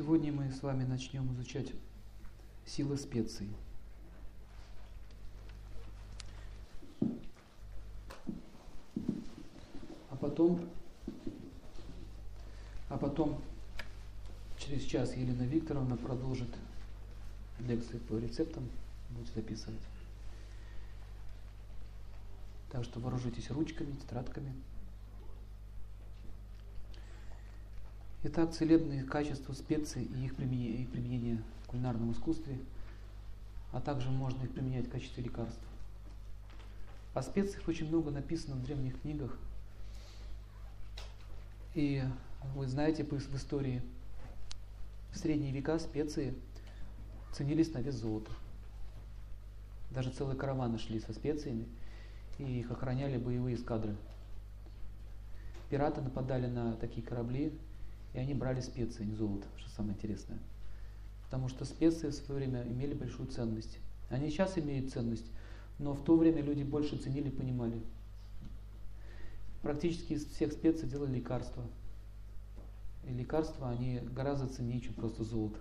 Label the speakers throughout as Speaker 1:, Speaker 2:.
Speaker 1: Сегодня мы с вами начнем изучать силы специй. А потом, а потом через час Елена Викторовна продолжит лекции по рецептам, будет записывать. Так что вооружитесь ручками, тетрадками. Итак, целебные качества специй и их применение, в кулинарном искусстве, а также можно их применять в качестве лекарств. О специях очень много написано в древних книгах. И вы знаете в истории, в средние века специи ценились на вес золота. Даже целые караваны шли со специями, и их охраняли боевые эскадры. Пираты нападали на такие корабли, и они брали специи, не золото, что самое интересное. Потому что специи в свое время имели большую ценность. Они сейчас имеют ценность, но в то время люди больше ценили и понимали. Практически из всех специй делали лекарства. И лекарства, они гораздо ценнее, чем просто золото.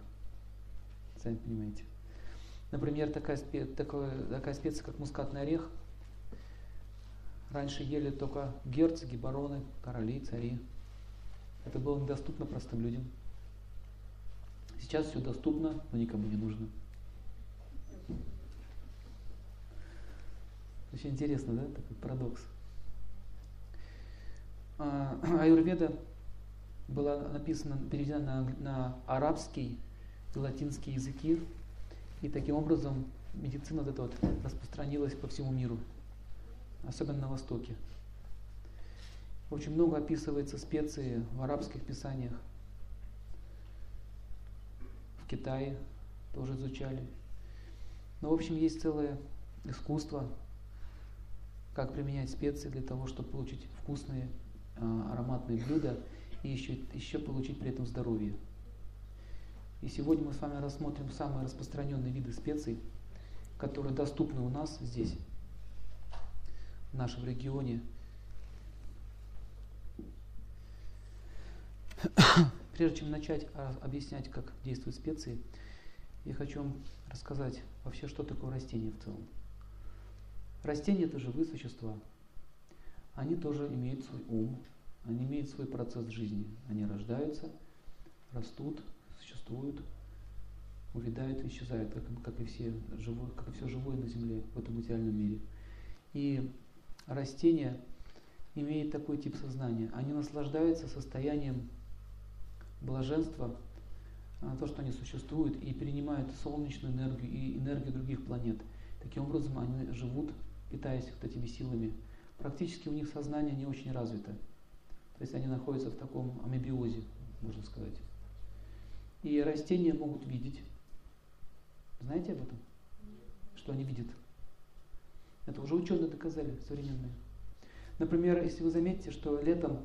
Speaker 1: Сами понимаете. Например, такая, спе, такая, такая специя, как мускатный орех. Раньше ели только герцоги, бароны, короли, цари. Это было недоступно простым людям. Сейчас все доступно, но никому не нужно. Очень интересно, да, такой парадокс. А, аюрведа была написана, переведена на, на арабский и латинский языки, и таким образом медицина вот эта вот распространилась по всему миру, особенно на Востоке. Очень много описывается специи в арабских писаниях. В Китае тоже изучали. Но, в общем, есть целое искусство, как применять специи для того, чтобы получить вкусные а, ароматные блюда и еще, еще получить при этом здоровье. И сегодня мы с вами рассмотрим самые распространенные виды специй, которые доступны у нас здесь, в нашем регионе – Прежде чем начать а, объяснять, как действуют специи, я хочу вам рассказать вообще, что такое растение в целом. Растения это живые существа. Они тоже имеют свой ум, они имеют свой процесс жизни. Они рождаются, растут, существуют, увядают исчезают, как, как, и все живое, как и все живое на Земле в этом материальном мире. И растения имеют такой тип сознания. Они наслаждаются состоянием блаженство, а, то, что они существуют и принимают солнечную энергию и энергию других планет. Таким образом, они живут, питаясь вот этими силами. Практически у них сознание не очень развито. То есть они находятся в таком амебиозе, можно сказать. И растения могут видеть. Знаете об этом? Что они видят? Это уже ученые доказали, современные. Например, если вы заметите, что летом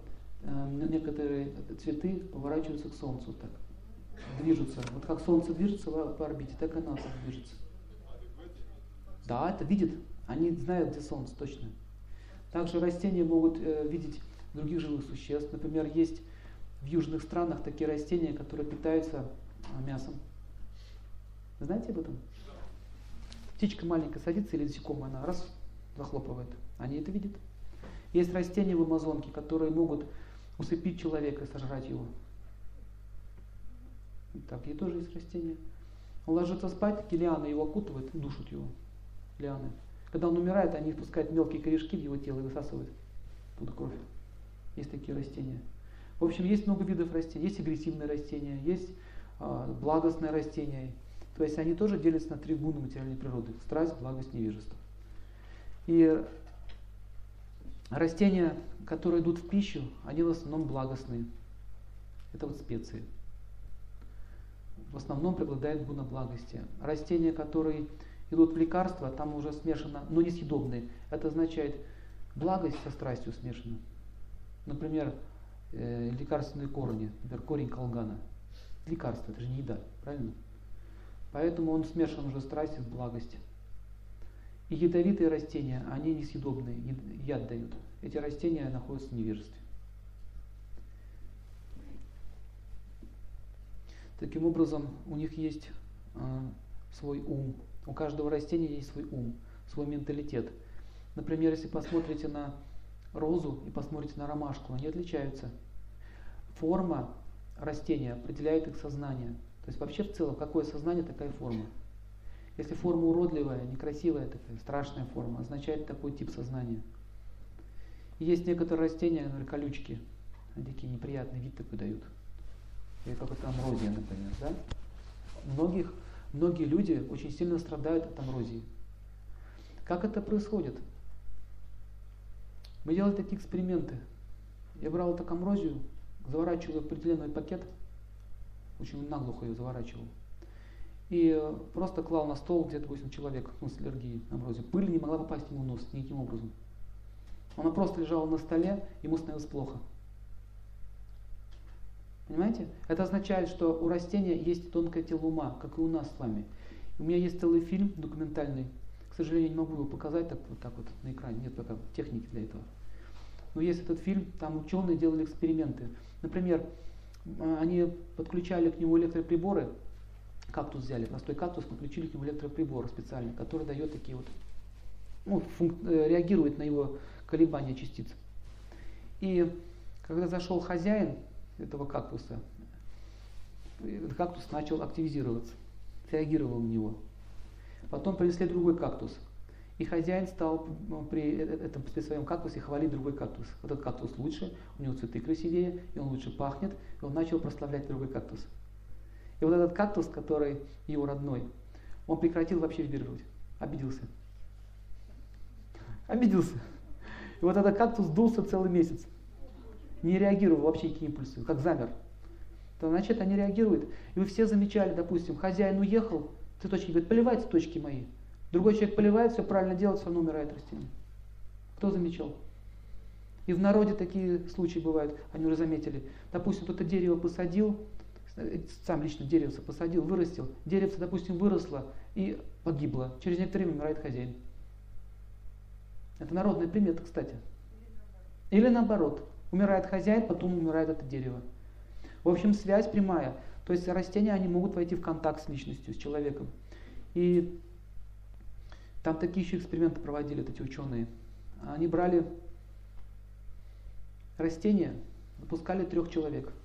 Speaker 1: некоторые цветы поворачиваются к Солнцу так, движутся. Вот как Солнце движется по орбите, так и оно так движется. Да, это видит. Они знают, где Солнце точно. Также растения могут э, видеть других живых существ. Например, есть в южных странах такие растения, которые питаются э, мясом. Знаете об этом? Птичка маленькая садится или насекомая, она раз захлопывает. Они это видят. Есть растения в Амазонке, которые могут усыпить человека и сожрать его. Так, и тоже есть растения. Он ложится спать, лианы его окутывают душат его. Лианы. Когда он умирает, они спускают мелкие корешки в его тело и высасывают туда кровь. Есть такие растения. В общем, есть много видов растений. Есть агрессивные растения, есть э, благостные растения. То есть они тоже делятся на три гуна материальной природы. Страсть, благость, невежество. И Растения, которые идут в пищу, они в основном благостные. Это вот специи. В основном преобладает гуна благости. Растения, которые идут в лекарства, там уже смешано, но несъедобные. Это означает благость со страстью смешана. Например, э, лекарственные корни, например, корень колгана. Лекарство, это же не еда, правильно? Поэтому он смешан уже страстью с благостью. И ядовитые растения, они несъедобные, яд дают. Эти растения находятся в невежестве. Таким образом, у них есть э, свой ум. У каждого растения есть свой ум, свой менталитет. Например, если посмотрите на розу и посмотрите на ромашку, они отличаются. Форма растения определяет их сознание. То есть вообще в целом, какое сознание, такая форма. Если форма уродливая, некрасивая, такая страшная форма, означает такой тип сознания. Есть некоторые растения, например, колючки, они такие неприятный вид такой дают. Или как это амрозия, например. Да? Многих, многие люди очень сильно страдают от амрозии. Как это происходит? Мы делали такие эксперименты. Я брал так амрозию, заворачивал в определенный пакет, очень наглухо ее заворачивал. И просто клал на стол, где, допустим, человек ну, с аллергией на амброзию. Пыль не могла попасть ему в нос никаким образом. Она просто лежала на столе, ему становилось плохо. Понимаете? Это означает, что у растения есть тонкое тело ума, как и у нас с вами. У меня есть целый фильм документальный. К сожалению, не могу его показать так вот, так вот на экране. Нет пока техники для этого. Но есть этот фильм, там ученые делали эксперименты. Например, а, они подключали к нему электроприборы, кактус взяли, простой кактус, подключили к нему электроприбор специальный, который дает такие вот, ну, э, реагирует на его колебания частиц. И когда зашел хозяин этого кактуса, этот кактус начал активизироваться, реагировал на него. Потом принесли другой кактус. И хозяин стал при, этом, при своем кактусе хвалить другой кактус. Вот этот кактус лучше, у него цветы красивее, и он лучше пахнет, и он начал прославлять другой кактус. И вот этот кактус, который его родной, он прекратил вообще вибрировать, обиделся. Обиделся. И вот этот кактус дулся целый месяц. Не реагировал вообще никакие импульсы, как замер. То, значит, они реагируют. И вы все замечали, допустим, хозяин уехал, цветочки говорит, поливай цветочки мои. Другой человек поливает, все правильно делает, все равно умирает растение. Кто замечал? И в народе такие случаи бывают, они уже заметили. Допустим, кто-то дерево посадил, сам лично деревце посадил, вырастил, деревце, допустим, выросло и погибло. Через некоторое время умирает хозяин. Это народная примета, кстати. Или наоборот, умирает хозяин, потом умирает это дерево. В общем, связь прямая. То есть растения, они могут войти в контакт с личностью, с человеком. И там такие еще эксперименты проводили эти ученые. Они брали растения, выпускали трех человек –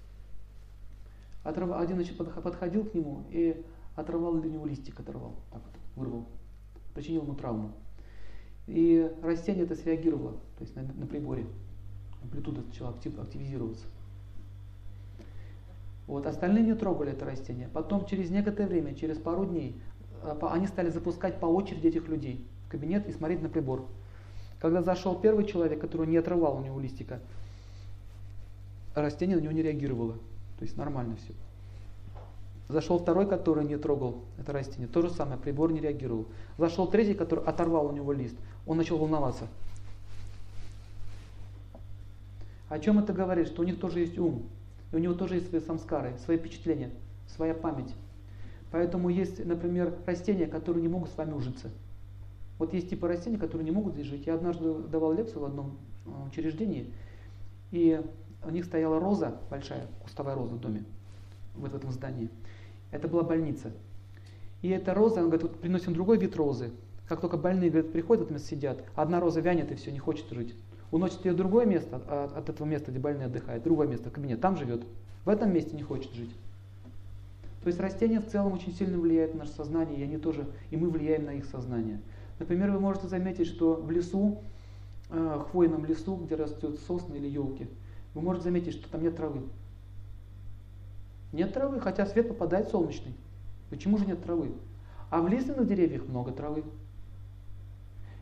Speaker 1: Отрыв... Один значит, подходил к нему и оторвал для него листик, оторвал, так вот, вырвал, причинил ему травму. И растение это среагировало, то есть на, на приборе. Амплитуда начала активизироваться. Вот, остальные не трогали это растение. Потом через некоторое время, через пару дней, а, они стали запускать по очереди этих людей в кабинет и смотреть на прибор. Когда зашел первый человек, который не отрывал у него листика, растение на него не реагировало. То есть нормально все. Зашел второй, который не трогал это растение, то же самое, прибор не реагировал. Зашел третий, который оторвал у него лист, он начал волноваться. О чем это говорит? Что у них тоже есть ум, и у него тоже есть свои самскары, свои впечатления, своя память. Поэтому есть, например, растения, которые не могут с вами ужиться. Вот есть типы растений, которые не могут здесь жить. Я однажды давал лекцию в одном э, учреждении, и у них стояла роза большая, кустовая роза в доме, вот в этом здании. Это была больница. И эта роза, он говорит, вот приносим другой вид розы. Как только больные, говорит, приходят, в место сидят, одна роза вянет и все, не хочет жить. Уносит ее в другое место, от, а, от этого места, где больные отдыхают, другое место, кабинет, там живет. В этом месте не хочет жить. То есть растения в целом очень сильно влияют на наше сознание, и они тоже, и мы влияем на их сознание. Например, вы можете заметить, что в лесу, э, хвойном лесу, где растет сосны или елки, вы можете заметить, что там нет травы. Нет травы, хотя свет попадает солнечный. Почему же нет травы? А в лиственных деревьях много травы.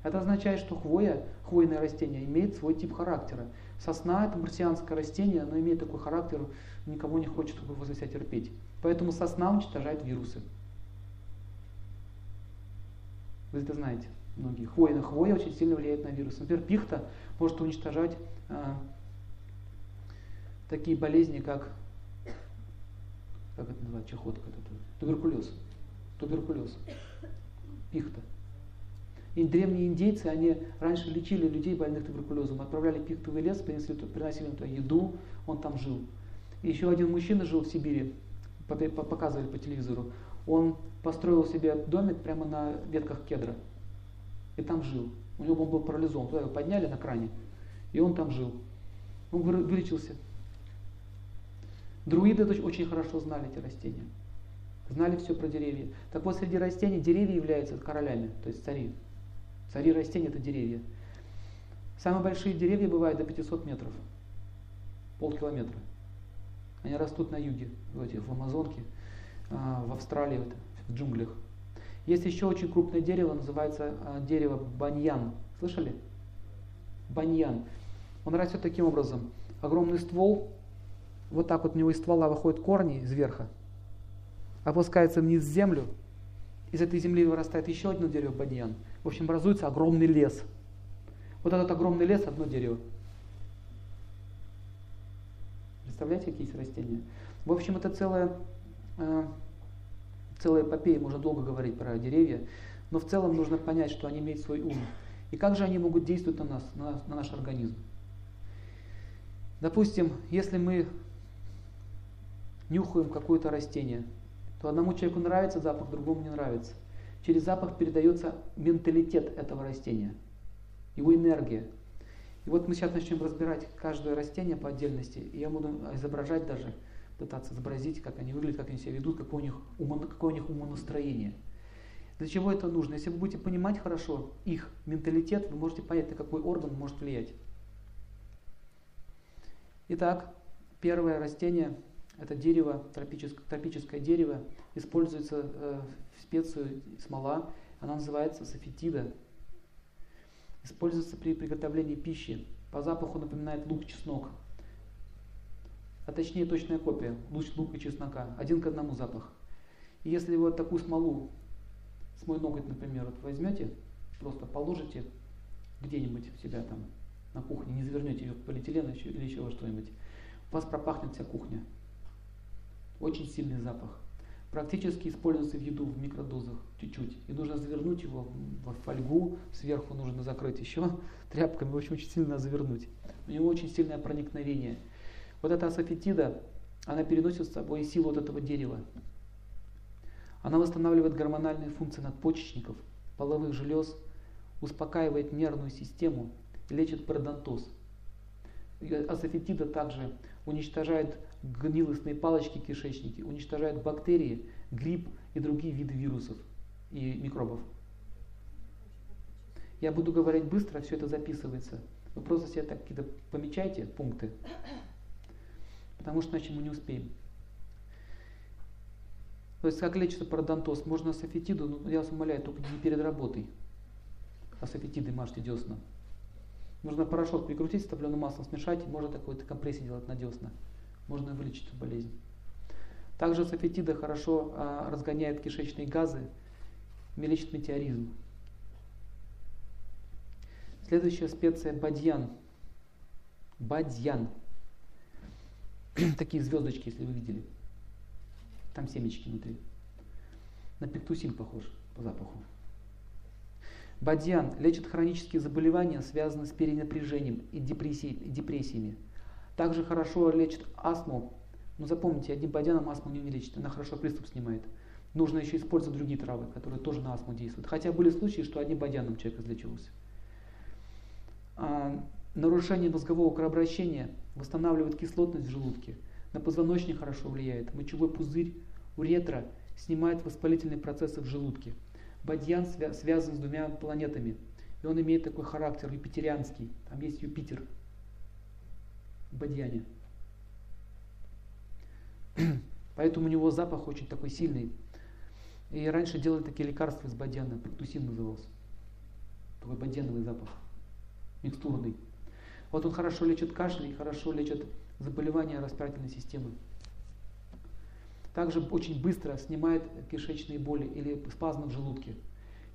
Speaker 1: Это означает, что хвоя, хвойное растение, имеет свой тип характера. Сосна – это марсианское растение, оно имеет такой характер, никого не хочет возле себя терпеть. Поэтому сосна уничтожает вирусы. Вы это знаете, многие. Хвойная хвоя очень сильно влияет на вирусы. Например, пихта может уничтожать а, такие болезни, как, как это называется, чехотка, туберкулез. Туберкулез. Пихта. И древние индейцы, они раньше лечили людей больных туберкулезом, отправляли пихтовый лес, принесли, приносили туда еду, он там жил. И еще один мужчина жил в Сибири, показывали по телевизору, он построил себе домик прямо на ветках кедра. И там жил. У него он был парализован. Туда его подняли на кране. И он там жил. Он вылечился. Друиды очень хорошо знали эти растения. Знали все про деревья. Так вот, среди растений деревья являются королями, то есть цари. Цари растений это деревья. Самые большие деревья бывают до 500 метров. Полкилометра. Они растут на юге, в, в Амазонке, а, в Австралии, в джунглях. Есть еще очень крупное дерево, называется а, дерево баньян. Слышали? Баньян. Он растет таким образом. Огромный ствол, вот так вот у него из ствола выходят корни из верха, опускается вниз в землю, из этой земли вырастает еще одно дерево баньян. В общем, образуется огромный лес. Вот этот огромный лес одно дерево. Представляете, какие есть растения? В общем, это целая, э, целая эпопея, можно долго говорить про деревья, но в целом нужно понять, что они имеют свой ум. И как же они могут действовать на нас, на, на наш организм. Допустим, если мы нюхаем какое-то растение, то одному человеку нравится запах, другому не нравится. Через запах передается менталитет этого растения, его энергия. И вот мы сейчас начнем разбирать каждое растение по отдельности, и я буду изображать даже, пытаться изобразить, как они выглядят, как они себя ведут, какое у них, умо, какое у них умонастроение. Для чего это нужно? Если вы будете понимать хорошо их менталитет, вы можете понять, на какой орган может влиять. Итак, первое растение – это дерево, тропическое, тропическое дерево, используется э, в специю смола, она называется софетида, Используется при приготовлении пищи. По запаху напоминает лук-чеснок. А точнее точная копия. Лук, лук и чеснока. Один к одному запах. И если вы вот такую смолу с мой ноготь, например, вот возьмете, просто положите где-нибудь у себя там на кухне, не завернете ее в полиэтилен или еще во что-нибудь, у вас пропахнет вся кухня. Очень сильный запах практически используется в еду в микродозах чуть-чуть. И нужно завернуть его в фольгу, сверху нужно закрыть еще тряпками, в общем, очень сильно завернуть. У него очень сильное проникновение. Вот эта асофетида, она переносит с собой силу вот этого дерева. Она восстанавливает гормональные функции надпочечников, половых желез, успокаивает нервную систему лечит пародонтоз. Асофетида также уничтожает гнилостные палочки кишечники, уничтожает бактерии, гриб и другие виды вирусов и микробов. Я буду говорить быстро, все это записывается. Вы просто себе так какие-то помечайте пункты, потому что иначе мы не успеем. То есть как лечится пародонтоз? Можно асофетиду, но я вас умоляю, только не перед работой. Асофетиды мажьте десна. Нужно порошок прикрутить с топленым маслом, смешать, можно такой-то компрессию делать на десна можно вылечить эту болезнь. Также сафетида хорошо а, разгоняет кишечные газы, лечит метеоризм. Следующая специя бадьян. Бадьян. Такие звездочки, если вы видели. Там семечки внутри. На пектусин похож по запаху. Бадьян лечит хронические заболевания, связанные с перенапряжением и депрессиями. Также хорошо лечит астму. Но запомните, одним бадьяном астму не лечит, она хорошо приступ снимает. Нужно еще использовать другие травы, которые тоже на астму действуют. Хотя были случаи, что одним бадьяном человек излечивался. А, нарушение мозгового кровообращения восстанавливает кислотность в желудке. На позвоночник хорошо влияет. Мочевой пузырь, уретра снимает воспалительные процессы в желудке. Бадьян свя- связан с двумя планетами. И он имеет такой характер юпитерианский. Там есть Юпитер, бадьяне. Поэтому у него запах очень такой сильный. И раньше делали такие лекарства из бадьяна, пектусин назывался. Такой бадьяновый запах, микстурный. Вот он хорошо лечит кашель и хорошо лечит заболевания распирательной системы. Также очень быстро снимает кишечные боли или спазмы в желудке.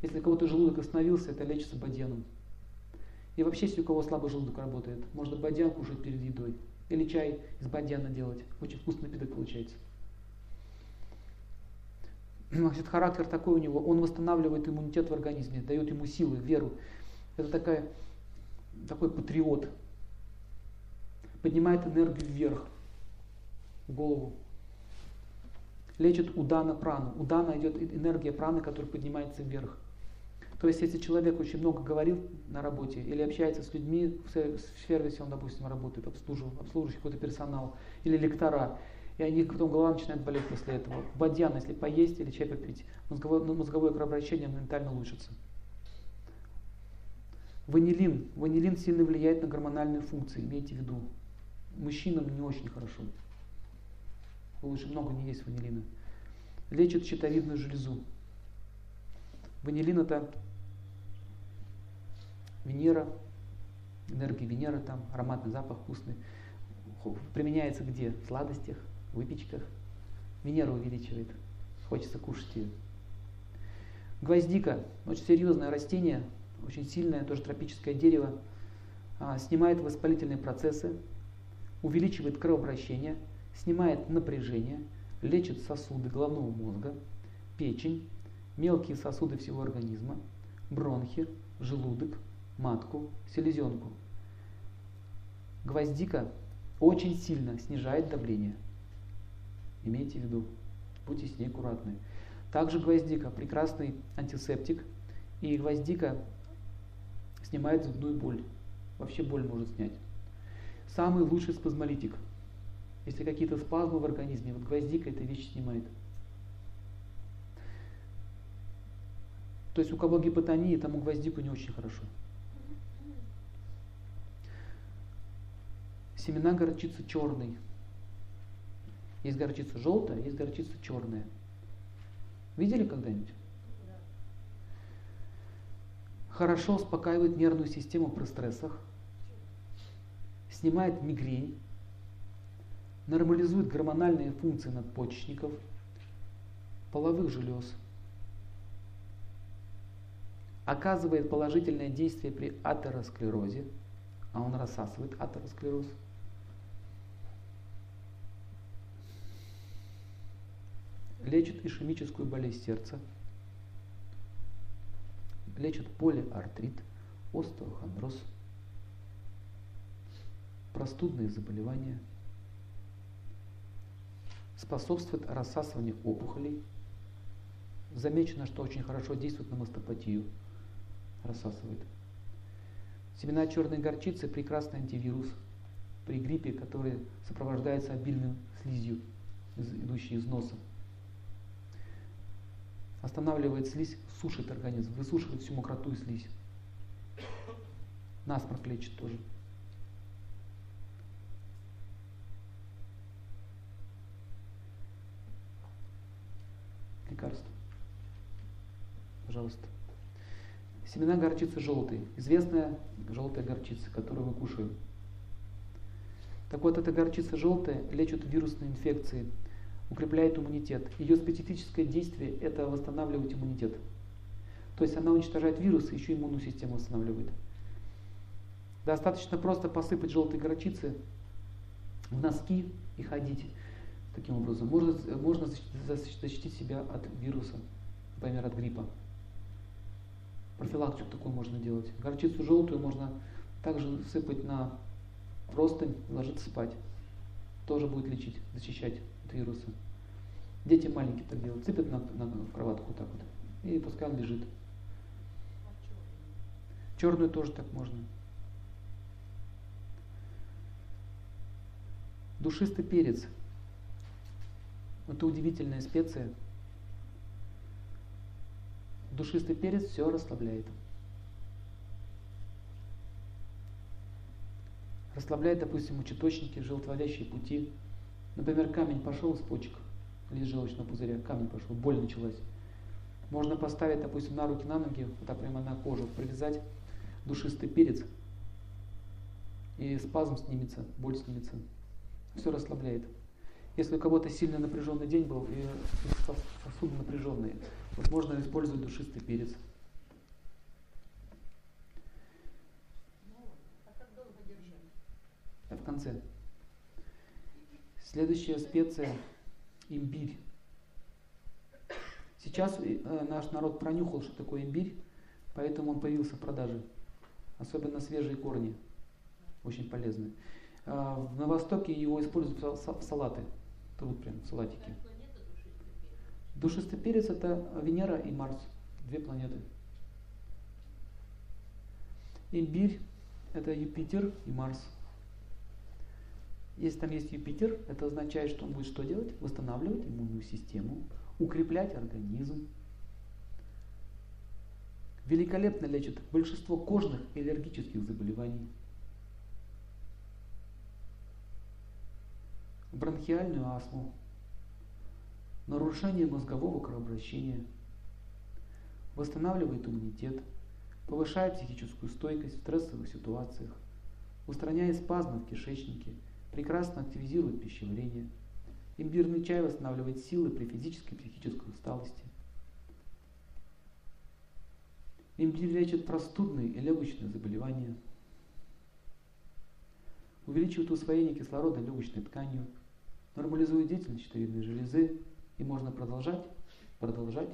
Speaker 1: Если у кого-то желудок остановился, это лечится бадьяном. И вообще, если у кого слабый желудок работает, можно бадьян кушать перед едой. Или чай из бадьяна делать. Очень вкусный напиток получается. Значит, характер такой у него, он восстанавливает иммунитет в организме, дает ему силы, веру. Это такая, такой патриот. Поднимает энергию вверх, в голову. Лечит удана прану. Удана идет энергия праны, которая поднимается вверх. То есть, если человек очень много говорил на работе или общается с людьми в сервисе, он, допустим, работает, обслуживает, обслуживающий какой-то персонал, или лектора, и они потом голова начинает болеть после этого. Бадьян, если поесть или чай попить, мозговое, ну, мозговое кровообращение моментально улучшится. Ванилин. Ванилин сильно влияет на гормональные функции, имейте в виду. Мужчинам не очень хорошо. Лучше много не есть ванилина. Лечит щитовидную железу. Ванилин это Венера, энергия Венеры там, ароматный запах вкусный. Применяется где? В сладостях, выпечках. Венера увеличивает. Хочется кушать ее. Гвоздика. Очень серьезное растение, очень сильное, тоже тропическое дерево. А, снимает воспалительные процессы, увеличивает кровообращение, снимает напряжение, лечит сосуды головного мозга, печень, мелкие сосуды всего организма, бронхи, желудок, матку, селезенку. Гвоздика очень сильно снижает давление. Имейте в виду, будьте с ней аккуратны. Также гвоздика прекрасный антисептик. И гвоздика снимает зубную боль. Вообще боль может снять. Самый лучший спазмолитик. Если какие-то спазмы в организме, вот гвоздика эта вещь снимает. То есть у кого гипотония, тому гвоздику не очень хорошо. Семена горчицы черной. Есть горчица желтая, есть горчица черная. Видели когда-нибудь? Хорошо успокаивает нервную систему при стрессах, снимает мигрень, нормализует гормональные функции надпочечников, половых желез, оказывает положительное действие при атеросклерозе, а он рассасывает атеросклероз – лечит ишемическую болезнь сердца, лечит полиартрит, остеохондроз, простудные заболевания, способствует рассасыванию опухолей. Замечено, что очень хорошо действует на мастопатию, рассасывает. Семена черной горчицы – прекрасный антивирус при гриппе, который сопровождается обильным слизью, идущей из носа останавливает слизь, сушит организм, высушивает всю мокроту и слизь. Насморк лечит тоже. Лекарство. Пожалуйста. Семена горчицы желтые. Известная желтая горчица, которую мы кушаем. Так вот, эта горчица желтая лечит вирусные инфекции, укрепляет иммунитет. Ее специфическое действие – это восстанавливать иммунитет. То есть она уничтожает вирусы, еще иммунную систему восстанавливает. Достаточно просто посыпать желтой горчицы в носки и ходить таким образом. Можно, можно защитить себя от вируса, например, от гриппа. Профилактику такую можно делать. Горчицу желтую можно также сыпать на простынь, ложиться спать. Тоже будет лечить, защищать от вируса. Дети маленькие так делают, цепят на, на, кроватку так вот, и пускай он лежит. Черную тоже так можно. Душистый перец. Это удивительная специя. Душистый перец все расслабляет. Расслабляет, допустим, мочеточники, желтоводящие пути. Например, камень пошел из почек лист желчного пузыря, камень пошел, боль началась. Можно поставить, допустим, на руки, на ноги, вот так прямо на кожу, привязать душистый перец, и спазм снимется, боль снимется. Все расслабляет. Если у кого-то сильно напряженный день был, и сосуды напряженные, вот можно использовать душистый перец. Это в конце. Следующая специя имбирь. Сейчас э, наш народ пронюхал, что такое имбирь, поэтому он появился в продаже. Особенно свежие корни, очень полезные. А, на Востоке его используют в салаты, труд прям в салатики. Душистый перец это Венера и Марс, две планеты. Имбирь это Юпитер и Марс. Если там есть Юпитер, это означает, что он будет что делать? Восстанавливать иммунную систему, укреплять организм. Великолепно лечит большинство кожных и аллергических заболеваний. Бронхиальную астму, нарушение мозгового кровообращения, восстанавливает иммунитет, повышает психическую стойкость в стрессовых ситуациях, устраняет спазмы в кишечнике, прекрасно активизирует пищеварение. Имбирный чай восстанавливает силы при физической и психической усталости. Имбирь лечит простудные и легочные заболевания. Увеличивает усвоение кислорода легочной тканью, нормализует деятельность щитовидной железы, и можно продолжать, продолжать,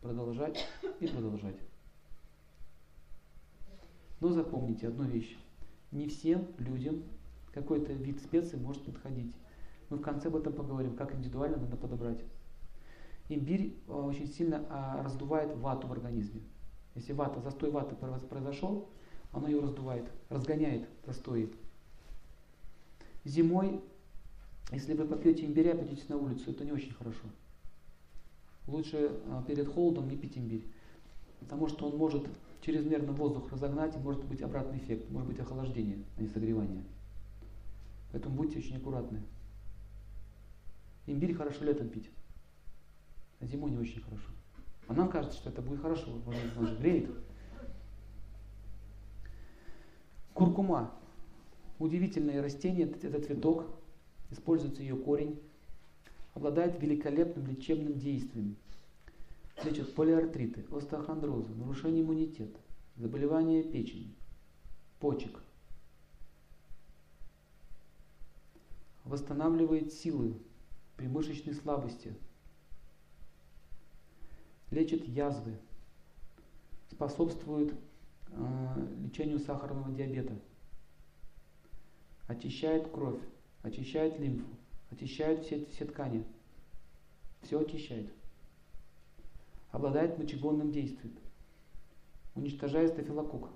Speaker 1: продолжать и продолжать. Но запомните одну вещь. Не всем людям какой-то вид специй может подходить. Мы в конце об этом поговорим, как индивидуально надо подобрать. Имбирь э, очень сильно а, раздувает вату в организме. Если вата, застой ваты произошел, оно ее раздувает, разгоняет застои. Зимой, если вы попьете имбиря, пойдете на улицу, это не очень хорошо. Лучше э, перед холодом не пить имбирь, потому что он может чрезмерно воздух разогнать, и может быть обратный эффект, может быть охлаждение, а не согревание. Поэтому будьте очень аккуратны. Имбирь хорошо летом пить, а зимой не очень хорошо. А нам кажется, что это будет хорошо, он, он же греет. Куркума. Удивительное растение, это цветок, используется ее корень, обладает великолепным лечебным действием. Лечит полиартриты, остеохондрозы, нарушение иммунитета, заболевания печени, почек. Восстанавливает силы при мышечной слабости. Лечит язвы. Способствует э, лечению сахарного диабета. Очищает кровь, очищает лимфу, очищает все, все ткани. Все очищает обладает мочегонным действием, уничтожает стафилококк,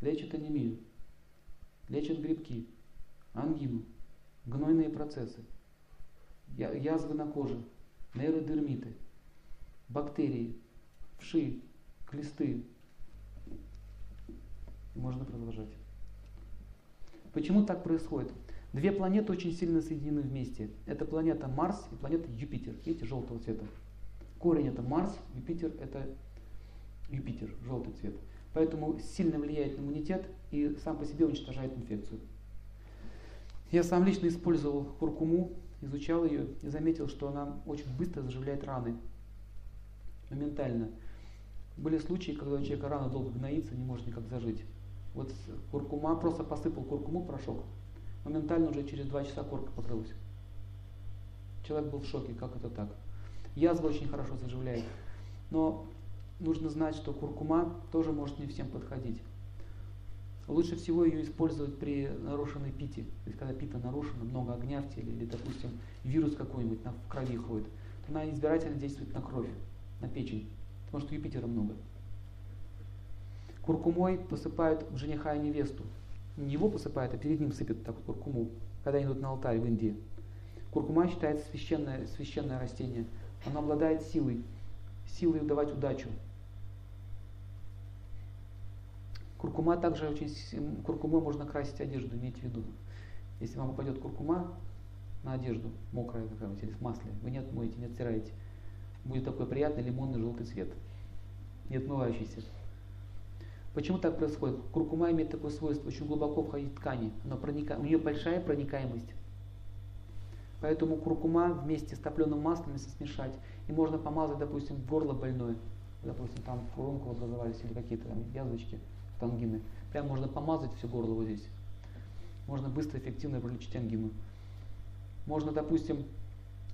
Speaker 1: лечит анемию, лечит грибки, ангину, гнойные процессы, язвы на коже, нейродермиты, бактерии, вши, клесты. Можно продолжать. Почему так происходит? Две планеты очень сильно соединены вместе. Это планета Марс и планета Юпитер. Видите, желтого цвета. Корень это Марс, Юпитер это Юпитер, желтый цвет. Поэтому сильно влияет на иммунитет и сам по себе уничтожает инфекцию. Я сам лично использовал куркуму, изучал ее и заметил, что она очень быстро заживляет раны. Моментально. Были случаи, когда у человека рана долго гноится, не может никак зажить. Вот куркума, просто посыпал куркуму, порошок. Моментально уже через два часа корка покрылась. Человек был в шоке, как это так. Язва очень хорошо заживляет. Но нужно знать, что куркума тоже может не всем подходить. Лучше всего ее использовать при нарушенной пите. То есть когда пита нарушена, много огня в теле, или, допустим, вирус какой-нибудь в крови ходит, то она избирательно действует на кровь, на печень, потому что Юпитера много. Куркумой посыпают жениха и невесту. Не его посыпают, а перед ним сыпят так куркуму, когда идут на алтарь в Индии. Куркума считается священное, священное растение. Оно обладает силой, силой давать удачу. Куркума также очень... Куркумой можно красить одежду, имейте в виду. Если вам упадет куркума на одежду, мокрая какая-нибудь, или в масле, вы не отмоете, не оттираете. Будет такой приятный лимонный желтый цвет, не отмывающийся. Почему так происходит? Куркума имеет такое свойство, очень глубоко входить в ткани. Она проника... У нее большая проникаемость. Поэтому куркума вместе с топленым маслом, если смешать, и можно помазать, допустим, горло больное, допустим, там фурункулы образовались или какие-то там язвочки, ангины. Прям можно помазать все горло вот здесь. Можно быстро, эффективно пролечить ангину. Можно, допустим,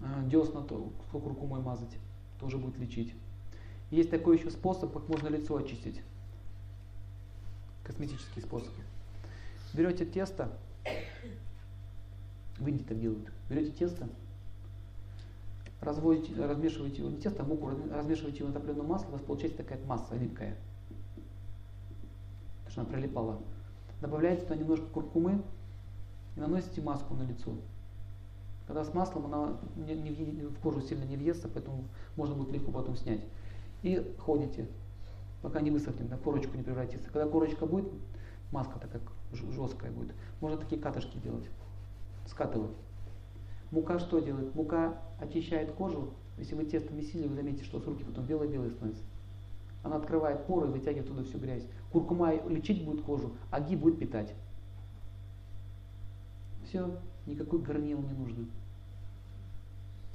Speaker 1: э, десна то, куркумой мазать, тоже будет лечить. Есть такой еще способ, как можно лицо очистить. Косметический способ. Берете тесто, в Индии так делают. Берете тесто, разводите, размешиваете его, не тесто, а муку, размешиваете его на топленое масло, у вас получается такая масса липкая. Потому что она прилипала. Добавляете туда немножко куркумы и наносите маску на лицо. Когда с маслом она не, не, в кожу сильно не въестся, поэтому можно будет легко потом снять. И ходите, пока не высохнет, на корочку не превратится. Когда корочка будет, маска такая жесткая будет, можно такие катышки делать, скатывать. Мука что делает? Мука очищает кожу. Если вы тесто месили, вы заметите, что с руки потом белые-белые становятся. Она открывает поры вытягивает туда всю грязь. Куркума лечить будет кожу, а ги будет питать. Все, никакой горнил не нужно.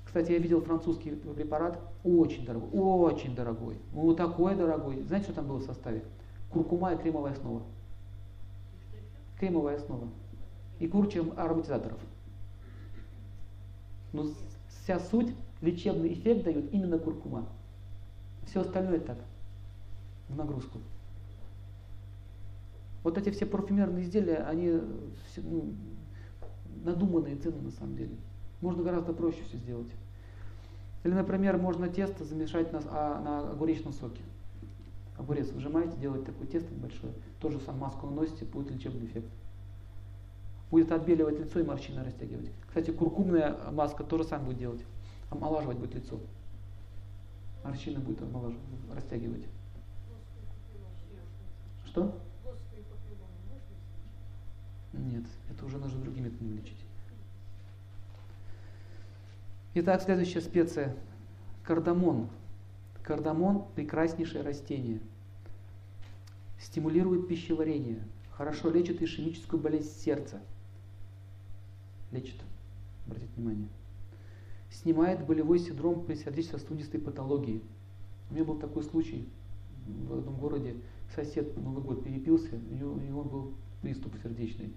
Speaker 1: Кстати, я видел французский препарат, очень дорогой, очень дорогой. Ну, такой дорогой. Знаете, что там было в составе? Куркума и кремовая основа. Кремовая основа. И куча ароматизаторов. Но вся суть, лечебный эффект дает именно куркума. Все остальное так, в нагрузку. Вот эти все парфюмерные изделия, они все, ну, надуманные цены на самом деле. Можно гораздо проще все сделать. Или, например, можно тесто замешать на, а, на огуречном соке. Огурец выжимаете, делаете такое тесто небольшое, тоже сам маску наносите, будет лечебный эффект. Будет отбеливать лицо и морщины растягивать. Кстати, куркумная маска тоже сам будет делать. Омолаживать будет лицо. Морщины будет омолаживать, растягивать. Что? Нет, это уже нужно другими методами лечить. Итак, следующая специя. Кардамон. Кардамон – прекраснейшее растение. Стимулирует пищеварение. Хорошо лечит ишемическую болезнь сердца. Лечит. Обратите внимание. Снимает болевой синдром при сердечно-сосудистой патологии. У меня был такой случай в одном городе. Сосед Новый год перепился, у него, у него был приступ сердечный.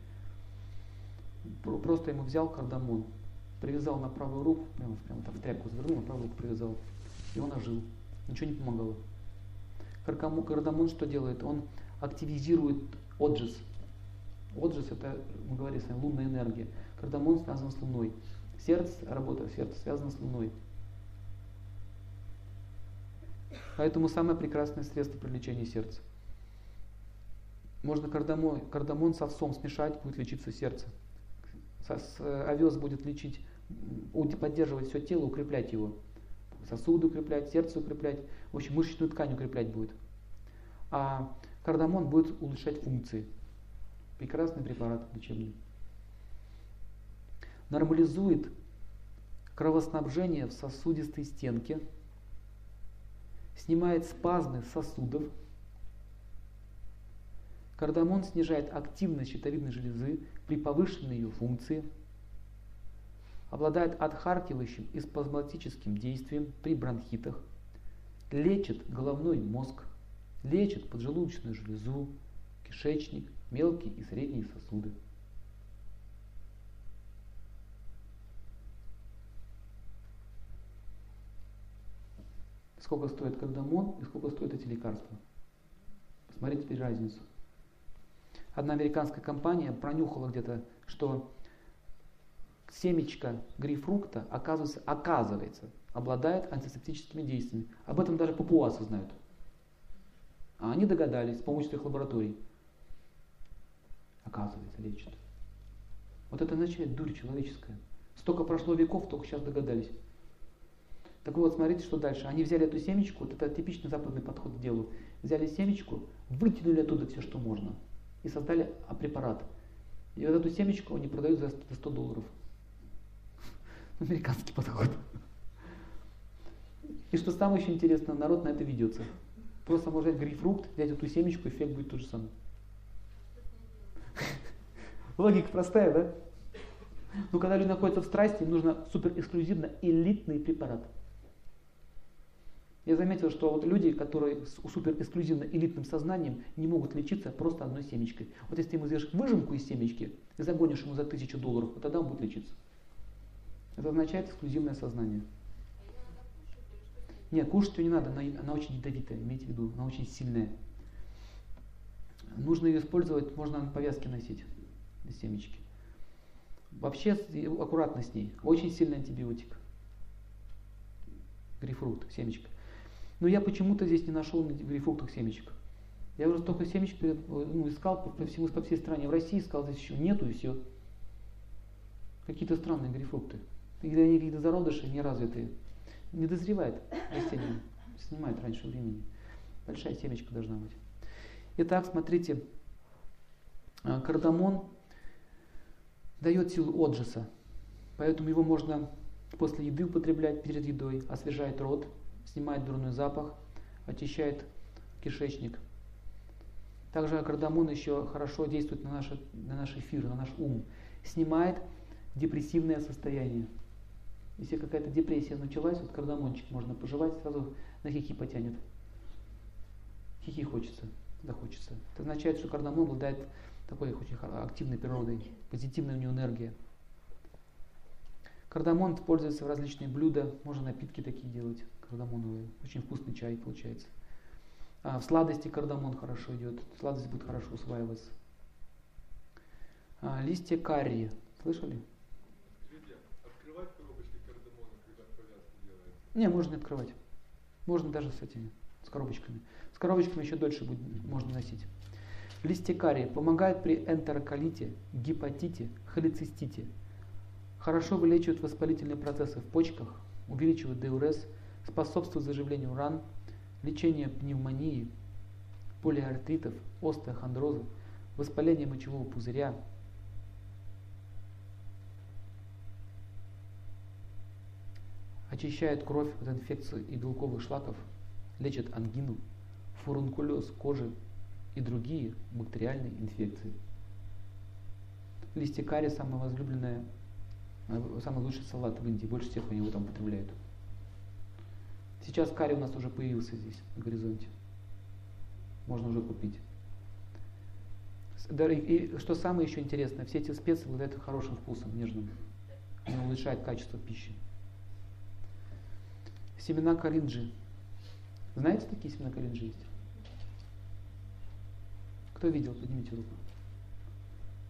Speaker 1: Просто ему взял кардамон, привязал на правую руку, прямо, прямо там в тряпку завернул, на правую руку привязал, и он ожил. Ничего не помогало. Кардамон что делает? Он активизирует отжиз. Отжиз это, мы говорили с вами, лунная энергия. Кардамон связан с Луной. Сердце, работа сердца связана с Луной. Поэтому самое прекрасное средство при лечении сердца. Можно кардамон, кардамон с овсом смешать, будет лечиться сердце. Э, овес будет лечить, поддерживать все тело, укреплять его. Сосуды укреплять, сердце укреплять, в общем, мышечную ткань укреплять будет. А кардамон будет улучшать функции. Прекрасный препарат лечебный. Нормализует кровоснабжение в сосудистой стенке, снимает спазмы сосудов, Кардамон снижает активность щитовидной железы при повышенной ее функции, обладает отхаркивающим и спазматическим действием при бронхитах, лечит головной мозг, лечит поджелудочную железу, кишечник, мелкие и средние сосуды. Сколько стоит кардамон и сколько стоят эти лекарства? Посмотрите теперь разницу одна американская компания пронюхала где-то, что семечко грейпфрукта, оказывается, оказывается, обладает антисептическими действиями. Об этом даже папуасы знают. А они догадались с помощью своих лабораторий. Оказывается, лечит. Вот это означает дурь человеческая. Столько прошло веков, только сейчас догадались. Так вот, смотрите, что дальше. Они взяли эту семечку, вот это типичный западный подход к делу. Взяли семечку, вытянули оттуда все, что можно и создали препарат. И вот эту семечку они продают за 100 долларов. Американский подход. И что самое еще интересное, народ на это ведется. Просто можно взять грейпфрукт, взять эту семечку, эффект будет тот же самый. Логика простая, да? Но когда люди находятся в страсти, им нужно супер эксклюзивно элитный препарат. Я заметил, что вот люди, которые с супер эксклюзивно элитным сознанием, не могут лечиться просто одной семечкой. Вот если ты ему сделаешь выжимку из семечки и загонишь ему за тысячу долларов, вот тогда он будет лечиться. Это означает эксклюзивное сознание. Нет, кушать ее не надо, она, она очень ядовитая, имейте в виду, она очень сильная. Нужно ее использовать, можно на повязке носить, для семечки. Вообще аккуратно с ней, очень сильный антибиотик. грейпфрут, семечко. Но я почему-то здесь не нашел на грейпфруктах семечек. Я уже столько семечек ну, искал по, всему, по всей стране. В России искал, здесь еще нету и все. Какие-то странные грейпфрукты. Или они какие-то зародыши неразвитые. Не дозревает растение. Снимает раньше времени. Большая семечка должна быть. Итак, смотрите. А, кардамон дает силу отжиса. Поэтому его можно после еды употреблять перед едой. Освежает рот, снимает дурной запах, очищает кишечник. Также кардамон еще хорошо действует на, наше, на наш эфир, на наш ум. Снимает депрессивное состояние. Если какая-то депрессия началась, вот кардамончик можно пожевать, сразу на хихи потянет. Хихи хочется, да хочется. Это означает, что кардамон обладает такой очень активной природой, позитивная у него энергия. Кардамон используется в различные блюда, можно напитки такие делать, кардамоновые. Очень вкусный чай получается. А в сладости кардамон хорошо идет, сладость будет хорошо усваиваться. А, листья карри, слышали? Не, можно не открывать. Можно даже с этими, с коробочками. С коробочками еще дольше будет, можно носить. Листья карри помогают при энтероколите, гепатите, холецистите. Хорошо вылечивают воспалительные процессы в почках, увеличивают диурез, способствуют заживлению ран, лечению пневмонии, полиартритов, остеохондроза, воспаления мочевого пузыря, очищает кровь от инфекций и белковых шлаков, лечит ангину, фурункулез кожи и другие бактериальные инфекции. Листья карри самое возлюбленное, э, самый лучший салат в Индии, больше всех они его там употребляют. Сейчас карри у нас уже появился здесь, на горизонте. Можно уже купить. И что самое еще интересное, все эти специи обладают хорошим вкусом, нежным. Они улучшают качество пищи. Семена коринджи. Знаете, такие семена коринджи есть? Кто видел, поднимите руку.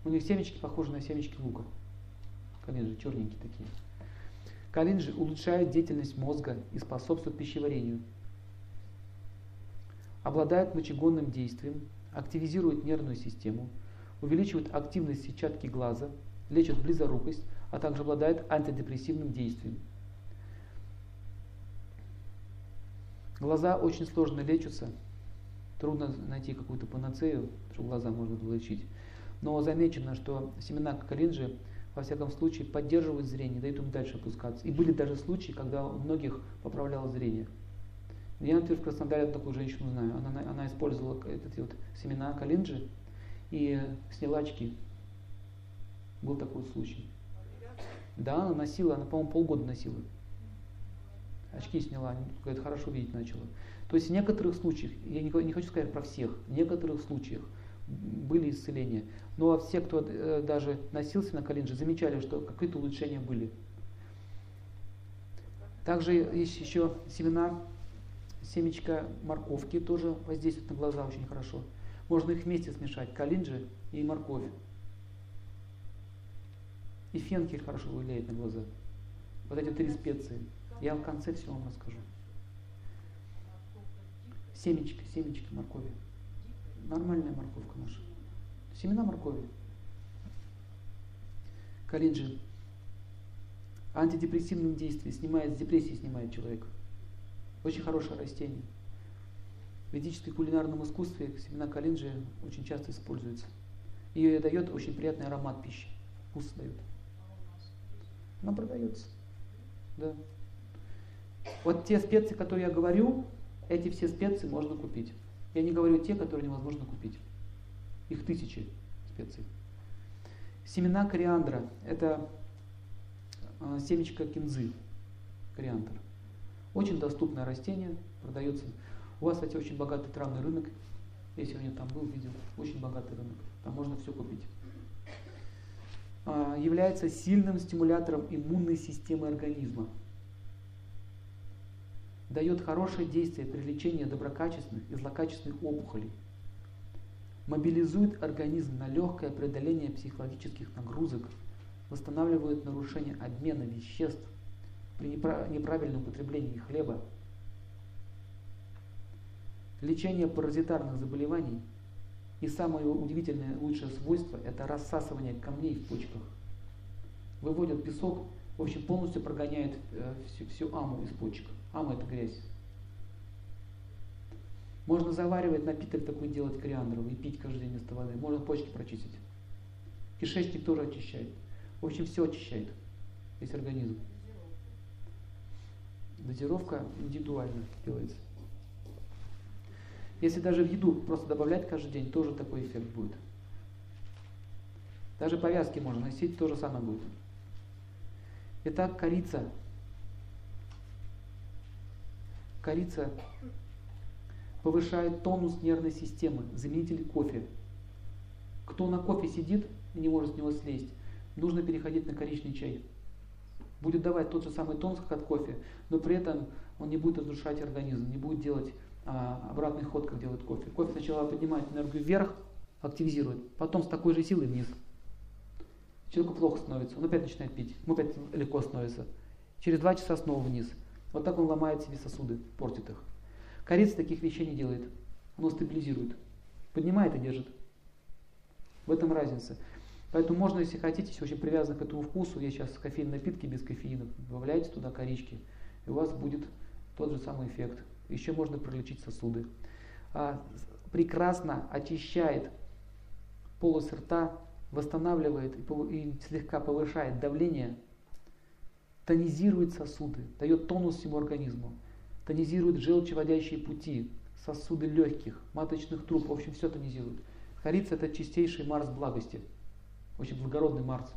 Speaker 1: У них семечки похожи на семечки лука. Калинджи, черненькие такие. Калинджи улучшают деятельность мозга и способствуют пищеварению. Обладают мочегонным действием, активизируют нервную систему, увеличивают активность сетчатки глаза, лечат близорукость, а также обладают антидепрессивным действием – Глаза очень сложно лечатся. Трудно найти какую-то панацею, чтобы глаза можно было лечить. Но замечено, что семена калинджи, во всяком случае, поддерживают зрение, дают им дальше опускаться. И были даже случаи, когда у многих поправляло зрение. Я, например, в Краснодаре такую женщину знаю. Она, она использовала эти вот семена калинджи и сняла очки. Был такой случай. Да, она носила, она, по-моему, полгода носила очки сняла, говорит, хорошо видеть начала. То есть в некоторых случаях, я не, хочу сказать про всех, в некоторых случаях были исцеления. Но все, кто э, даже носился на калинже, замечали, что какие-то улучшения были. Также есть еще семена, семечка морковки тоже воздействуют на глаза очень хорошо. Можно их вместе смешать, калинджи и морковь. И фенки хорошо влияют на глаза. Вот эти три специи. Я в конце все вам расскажу. Семечки, семечки моркови. Нормальная морковка наша. Семена моркови. Калиджи. Антидепрессивным действием снимает, с депрессии снимает человека. Очень хорошее растение. В ведическом кулинарном искусстве семена калинджи очень часто используются. Ее дает очень приятный аромат пищи. Вкус дает. Она продается. Да. Вот те специи, которые я говорю, эти все специи можно купить. Я не говорю те, которые невозможно купить. Их тысячи специй. Семена кориандра – это а, семечко кинзы, кориандр. Очень доступное растение, продается. У вас, кстати, очень богатый травный рынок. Я сегодня там был, видел. Очень богатый рынок. Там можно все купить. А, является сильным стимулятором иммунной системы организма дает хорошее действие при лечении доброкачественных и злокачественных опухолей, мобилизует организм на легкое преодоление психологических нагрузок, восстанавливает нарушение обмена веществ при неправильном употреблении хлеба, лечение паразитарных заболеваний и самое удивительное, лучшее свойство – это рассасывание камней в почках. Выводят песок, в общем, полностью прогоняет э, всю, всю аму из почек. Ама – это грязь. Можно заваривать напиток такой делать кориандровый и пить каждый день вместо воды. Можно почки прочистить. Кишечник тоже очищает. В общем, все очищает. Весь организм. Дозировка индивидуально делается. Если даже в еду просто добавлять каждый день, тоже такой эффект будет. Даже повязки можно носить, то же самое будет. Итак, корица. Корица повышает тонус нервной системы, заменитель кофе. Кто на кофе сидит и не может с него слезть, нужно переходить на коричневый чай. Будет давать тот же самый тонус, как от кофе, но при этом он не будет разрушать организм, не будет делать а, обратный ход, как делает кофе. Кофе сначала поднимает энергию вверх, активизирует, потом с такой же силой вниз. Человеку плохо становится, он опять начинает пить, ему опять легко становится. Через два часа снова вниз. Вот так он ломает себе сосуды, портит их. Корица таких вещей не делает. Оно стабилизирует. Поднимает и держит. В этом разница. Поэтому можно, если хотите, если очень привязаны к этому вкусу, есть сейчас кофейные напитки без кофеина, добавляйте туда корички, и у вас будет тот же самый эффект. Еще можно пролечить сосуды. А, прекрасно очищает полость рта, восстанавливает и слегка повышает давление, тонизирует сосуды, дает тонус всему организму тонизирует желчеводящие пути, сосуды легких, маточных труб, в общем, все тонизирует. Корица это чистейший Марс благости, очень благородный Марс.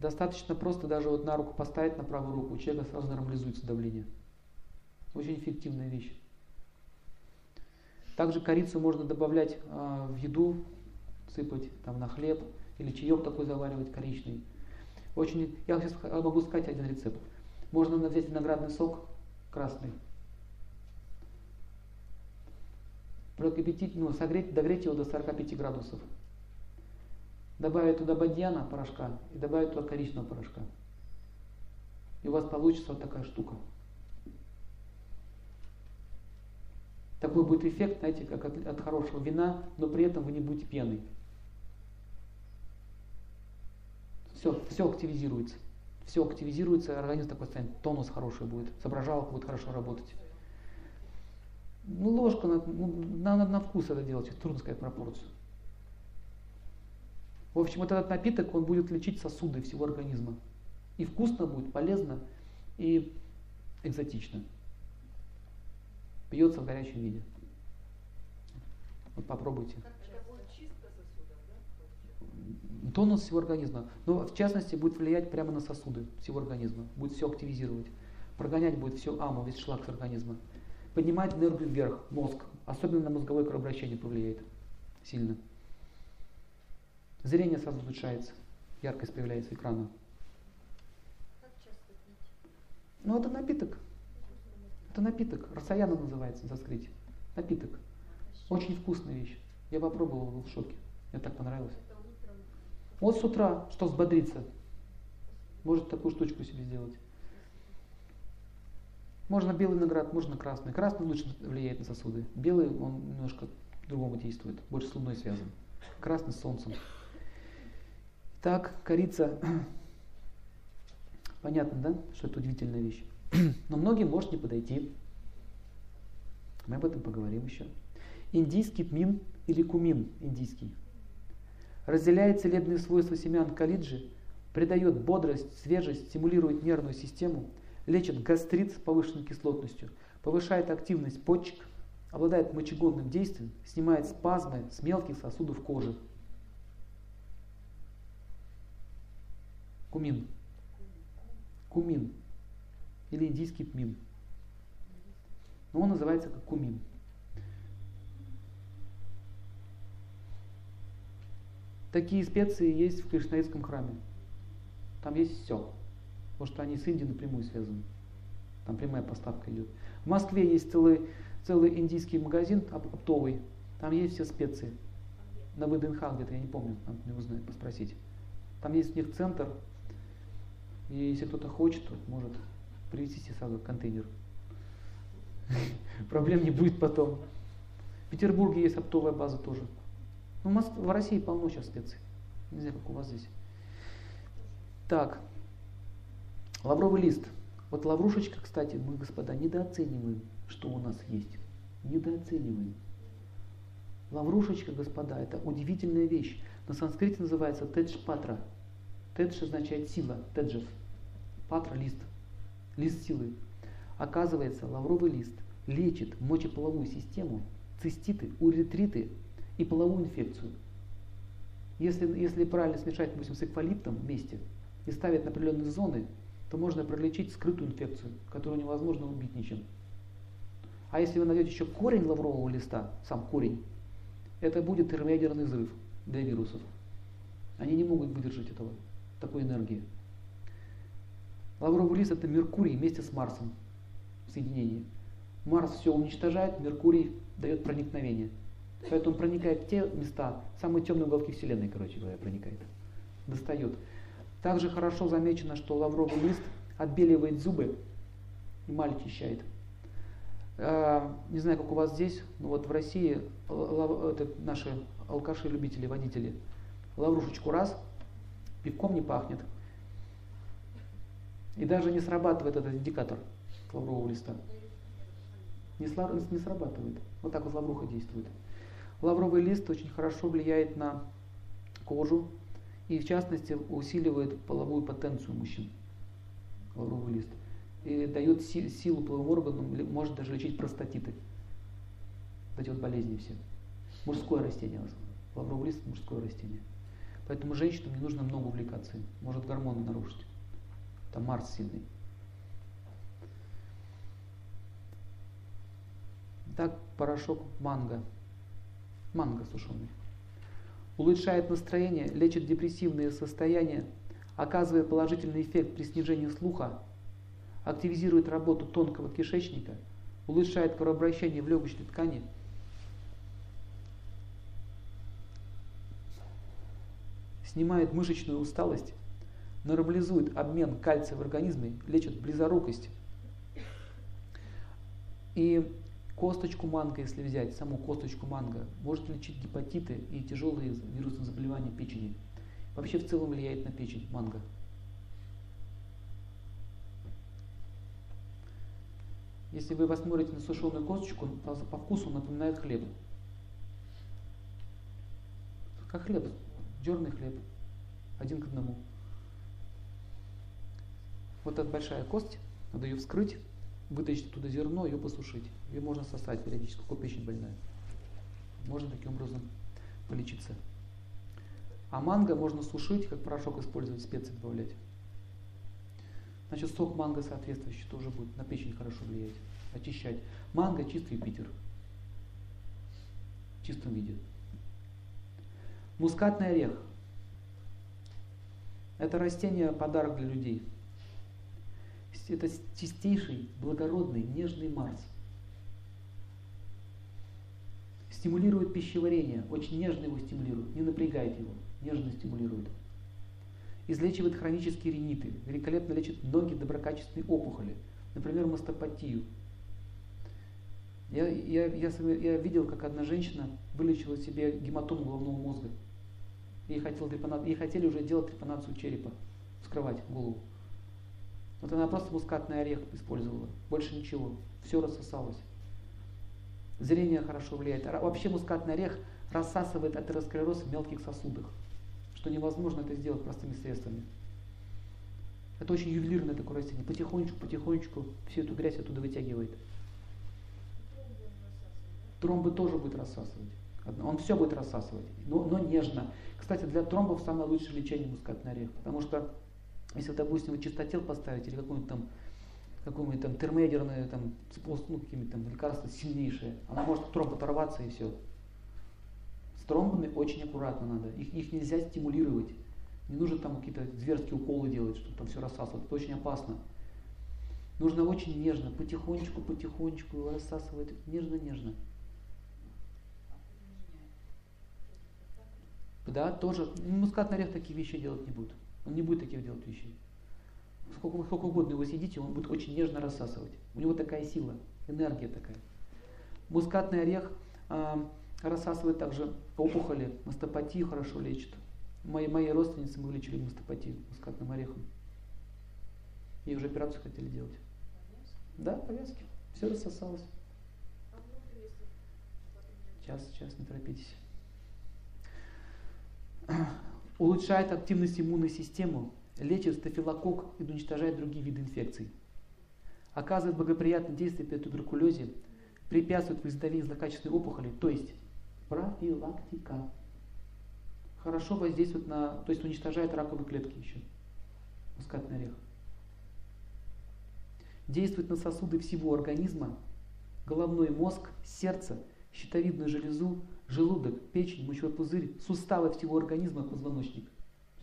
Speaker 1: Достаточно просто даже вот на руку поставить, на правую руку, у человека сразу нормализуется давление. Очень эффективная вещь. Также корицу можно добавлять э, в еду, сыпать там на хлеб или чаек такой заваривать коричный. Очень, я сейчас могу сказать один рецепт. Можно взять виноградный сок красный, прокипятить, ну, согреть, догреть его до 45 градусов. Добавить туда бадьяна порошка и добавить туда коричневого порошка. И у вас получится вот такая штука. Такой будет эффект, знаете, как от, от хорошего вина, но при этом вы не будете пьяный. Все, все активизируется все активизируется, организм такой станет, тонус хороший будет, соображалка будет хорошо работать. Ну, ложка, на, ну, на, на вкус это делать, трудно сказать пропорцию. В общем, вот этот напиток, он будет лечить сосуды всего организма. И вкусно будет, полезно, и экзотично. Пьется в горячем виде. Вот попробуйте тонус всего организма. Но в частности будет влиять прямо на сосуды всего организма. Будет все активизировать. Прогонять будет все аму, весь шлак с организма. Поднимать энергию вверх, мозг. Особенно на мозговое кровообращение повлияет сильно. Зрение сразу улучшается. Яркость появляется экрана. Ну, это напиток. Это напиток. Расаяна называется за скрыть. Напиток. Очень вкусная вещь. Я попробовал, был в шоке. Мне так понравилось. Вот с утра, что взбодриться. Может такую штучку себе сделать. Можно белый виноград, можно красный. Красный лучше влияет на сосуды. Белый, он немножко другому действует, больше с луной связан. Красный с солнцем. Так, корица. Понятно, да, что это удивительная вещь. Но многим может не подойти. Мы об этом поговорим еще. Индийский пмин или кумин индийский разделяет целебные свойства семян калиджи, придает бодрость, свежесть, стимулирует нервную систему, лечит гастрит с повышенной кислотностью, повышает активность почек, обладает мочегонным действием, снимает спазмы с мелких сосудов кожи. Кумин. Кумин. Или индийский пмин. Но он называется как кумин. Такие специи есть в Кришнаитском храме. Там есть все. Потому что они с Индией напрямую связаны. Там прямая поставка идет. В Москве есть целый, целый индийский магазин оптовый. Там есть все специи. На ВДНХ где-то, я не помню, надо мне узнать, поспросить. Там есть у них центр. И если кто-то хочет, то может привезти себе сразу контейнер. Проблем не будет потом. В Петербурге есть оптовая база тоже. Ну, в, России полно сейчас специй. Не знаю, как у вас здесь. Так. Лавровый лист. Вот лаврушечка, кстати, мы, господа, недооцениваем, что у нас есть. Недооцениваем. Лаврушечка, господа, это удивительная вещь. На санскрите называется тедж патра. Тедж означает сила, теджев. Патра – лист. Лист силы. Оказывается, лавровый лист лечит мочеполовую систему, циститы, уретриты и половую инфекцию. Если, если правильно смешать, допустим, с эквалиптом вместе и ставить на определенные зоны, то можно пролечить скрытую инфекцию, которую невозможно убить ничем. А если вы найдете еще корень лаврового листа, сам корень, это будет термоядерный взрыв для вирусов. Они не могут выдержать этого, такой энергии. Лавровый лист это Меркурий вместе с Марсом в соединении. Марс все уничтожает, Меркурий дает проникновение. Поэтому проникает в те места, самые темные уголки Вселенной, короче говоря, проникает. Достает. Также хорошо замечено, что лавровый лист отбеливает зубы и маль очищает. А, не знаю, как у вас здесь, но вот в России это наши алкаши, любители, водители. Лаврушечку раз, пивком не пахнет. И даже не срабатывает этот индикатор лаврового листа. Не, не срабатывает. Вот так вот лавруха действует. Лавровый лист очень хорошо влияет на кожу и в частности усиливает половую потенцию мужчин. Лавровый лист. И дает си силу половым органам, может даже лечить простатиты. Эти вот болезни все. Мужское растение. Лавровый лист – мужское растение. Поэтому женщинам не нужно много увлекаться Может гормоны нарушить. Там Марс сильный. Так, порошок манго. Манго сушеный. Улучшает настроение, лечит депрессивные состояния, оказывает положительный эффект при снижении слуха, активизирует работу тонкого кишечника, улучшает кровообращение в легочной ткани, снимает мышечную усталость, нормализует обмен кальция в организме, лечит близорукость. И Косточку манго, если взять, саму косточку манго, может лечить гепатиты и тяжелые вирусные заболевания печени. Вообще в целом влияет на печень манго. Если вы посмотрите на сушеную косточку, по, по вкусу напоминает хлеб. Как хлеб, черный хлеб, один к одному. Вот эта большая кость, надо ее вскрыть, вытащить оттуда зерно, ее посушить. Ее можно сосать периодически, как печень больная. Можно таким образом полечиться. А манго можно сушить, как порошок использовать, специи добавлять. Значит, сок манго соответствующий тоже будет на печень хорошо влиять, очищать. Манго чистый Юпитер. В чистом виде. Мускатный орех. Это растение подарок для людей это чистейший, благородный, нежный Марс. Стимулирует пищеварение, очень нежно его стимулирует, не напрягает его, нежно стимулирует. Излечивает хронические риниты, великолепно лечит многие доброкачественные опухоли, например, мастопатию. Я, я, я, я видел, как одна женщина вылечила себе гематому головного мозга. Ей, хотел ей хотели уже делать трепанацию черепа, вскрывать голову. Вот она просто мускатный орех использовала, больше ничего, все рассосалось. Зрение хорошо влияет. Вообще мускатный орех рассасывает атеросклероз в мелких сосудах, что невозможно это сделать простыми средствами. Это очень ювелирное такое растение. Потихонечку, потихонечку всю эту грязь оттуда вытягивает. Тромбы тоже будет рассасывать. Он все будет рассасывать, но, но нежно. Кстати, для тромбов самое лучшее лечение мускатный орех, потому что если, допустим, чистотел поставите или какую-нибудь там какую-нибудь там термоядерное там, ну, какими-то там лекарства сильнейшие, она может тромб оторваться и все. С тромбами очень аккуратно надо. Их, их нельзя стимулировать. Не нужно там какие-то зверские уколы делать, чтобы там все рассасывать. Это очень опасно. Нужно очень нежно, потихонечку, потихонечку его рассасывать. Нежно-нежно. Да, тоже. Мускатный орех такие вещи делать не будет. Он не будет таких делать вещей. сколько, сколько угодно его съедите, он будет очень нежно рассасывать. У него такая сила, энергия такая. Мускатный орех э, рассасывает также опухоли, мастопатию хорошо лечит. Мои, мои родственницы мы вылечили мастопатию мускатным орехом. И уже операцию хотели делать. Да, повязки. Все рассосалось. Сейчас, сейчас, не торопитесь. Улучшает активность иммунной системы, лечит стафилококк и уничтожает другие виды инфекций. Оказывает благоприятное действие при туберкулезе, препятствует выздоровлению злокачественной опухоли, то есть профилактика. Хорошо воздействует на, то есть уничтожает раковые клетки еще. Мускатный орех. Действует на сосуды всего организма, головной мозг, сердце, щитовидную железу, желудок, печень, мочевой пузырь, суставы всего организма, позвоночник.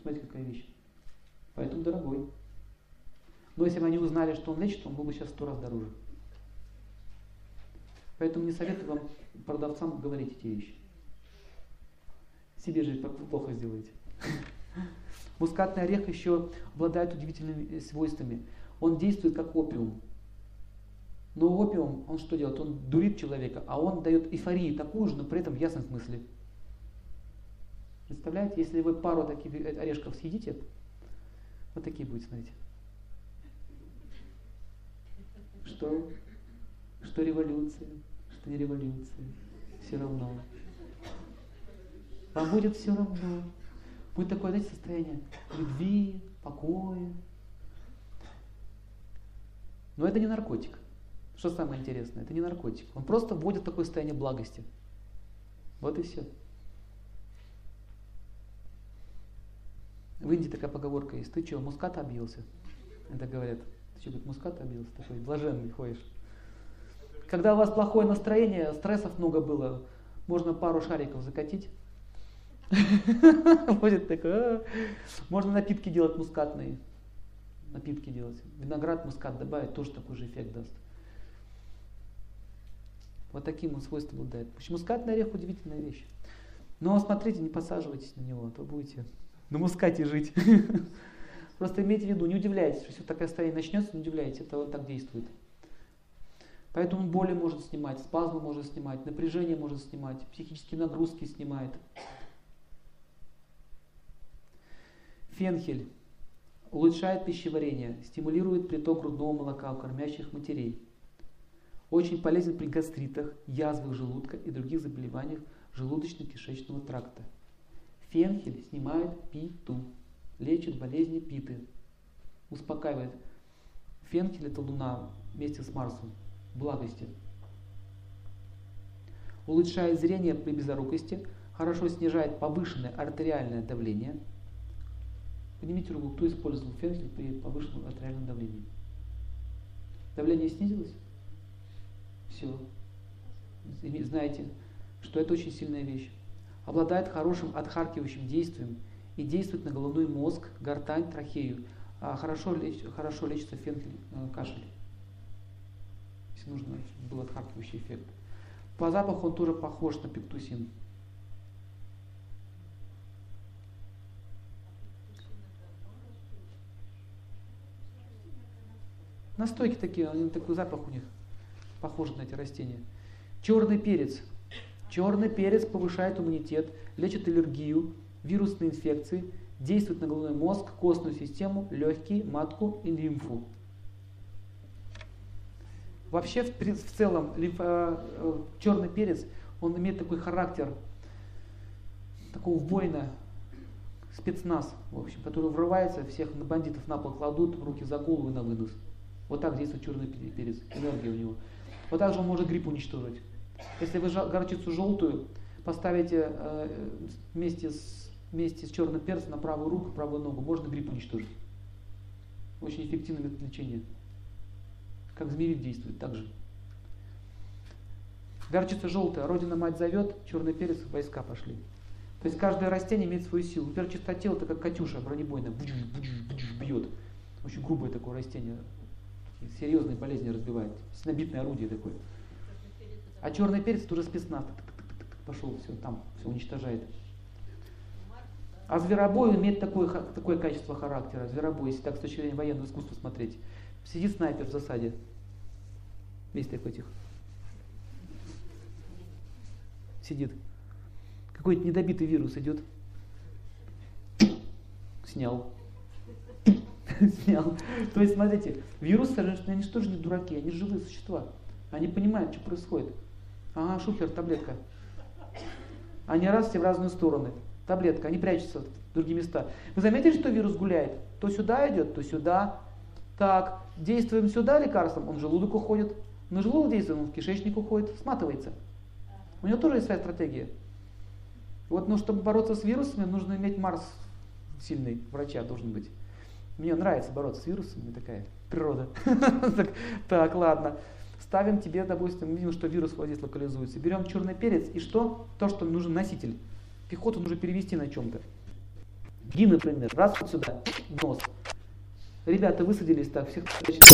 Speaker 1: Смотрите, какая вещь. Поэтому дорогой. Но если бы они узнали, что он лечит, он был бы сейчас сто раз дороже. Поэтому не советую вам, продавцам, говорить эти вещи. Себе же плохо сделаете. Мускатный орех еще обладает удивительными свойствами. Он действует как опиум. Но опиум, он что делает? Он дурит человека, а он дает эйфорию такую же, но при этом ясном смысле. Представляете, если вы пару таких орешков съедите, вот такие будут, смотрите. Что? Что революция, что не революция. Все равно. Вам будет все равно. Будет такое, знаете, состояние любви, покоя. Но это не наркотик. Что самое интересное? Это не наркотик. Он просто вводит такое состояние благости. Вот и все. В Индии такая поговорка есть. Ты что, мускат объелся? Это говорят. Ты что, говорит, мускат объелся? Такой блаженный ходишь. Когда у вас плохое настроение, стрессов много было, можно пару шариков закатить. Будет такое. «А». Можно напитки делать мускатные. Напитки делать. Виноград, мускат добавить, тоже такой же эффект даст. Вот таким он свойством обладает. Почему мускатный орех удивительная вещь. Но смотрите, не посаживайтесь на него, а то будете на мускате жить. Просто имейте в виду, не удивляйтесь, если такая состояние начнется, не удивляйтесь, это вот так действует. Поэтому он боли может снимать, спазмы может снимать, напряжение может снимать, психические нагрузки снимает. Фенхель улучшает пищеварение, стимулирует приток грудного молока у кормящих матерей. Очень полезен при гастритах, язвах желудка и других заболеваниях желудочно-кишечного тракта. Фенхель снимает питу, лечит болезни питы, успокаивает. Фенхель это луна вместе с Марсом, благости. Улучшает зрение при безорукости, хорошо снижает повышенное артериальное давление. Поднимите руку, кто использовал фенхель при повышенном артериальном давлении. Давление снизилось? Все. Знаете, что это очень сильная вещь. Обладает хорошим отхаркивающим действием и действует на головной мозг, гортань, трахею. А хорошо, леч, хорошо лечится фенхель, э, кашель. Если нужно, был отхаркивающий эффект. По запаху он тоже похож на пектусин. Настойки такие, такой запах у них похожи на эти растения. Черный перец. Черный перец повышает иммунитет, лечит аллергию, вирусные инфекции, действует на головной мозг, костную систему, легкие, матку и лимфу. Вообще, в, в целом, лимфо, э, черный перец, он имеет такой характер такого воина, спецназ, в общем, который врывается, всех бандитов на пол кладут, руки за голову и на вынос. Вот так действует черный перец, энергия у него. Вот так же он может грипп уничтожить. Если вы горчицу желтую поставите э, вместе, с, вместе с черным перцем на правую руку, правую ногу, можно грипп уничтожить. Очень эффективный метод лечения. Как змеевик действует, так же. Горчица желтая, Родина мать зовет, черный перец, войска пошли. То есть каждое растение имеет свою силу. Например, чистотел это как катюша бронебойная, бьет. Очень грубое такое растение серьезные болезни разбивает. Снобитное орудие такое. А черный перец тоже спецназ. Пошел, все, там, все уничтожает. А зверобой имеет такое, такое качество характера. Зверобой, если так с точки зрения военного искусства смотреть. Сидит снайпер в засаде. Весь такой тихо. Сидит. Какой-то недобитый вирус идет. Снял. Снял. То есть, смотрите, вирусы, они же тоже не дураки, они живые существа. Они понимают, что происходит. Ага, шухер, таблетка. Они раз все в разные стороны. Таблетка, они прячутся в другие места. Вы заметили, что вирус гуляет? То сюда идет, то сюда. Так, действуем сюда лекарством, он в желудок уходит. На желудок действуем, он в кишечник уходит, сматывается. У него тоже есть своя стратегия. Вот, ну, чтобы бороться с вирусами, нужно иметь Марс сильный, врача должен быть. Мне нравится бороться с вирусами, такая природа. Так, ладно. Ставим тебе, допустим, видим, что вирус вот здесь локализуется. Берем черный перец и что? То, что нужен носитель. Пехоту нужно перевести на чем-то. Ги, например, раз вот сюда, нос. Ребята высадились так, всех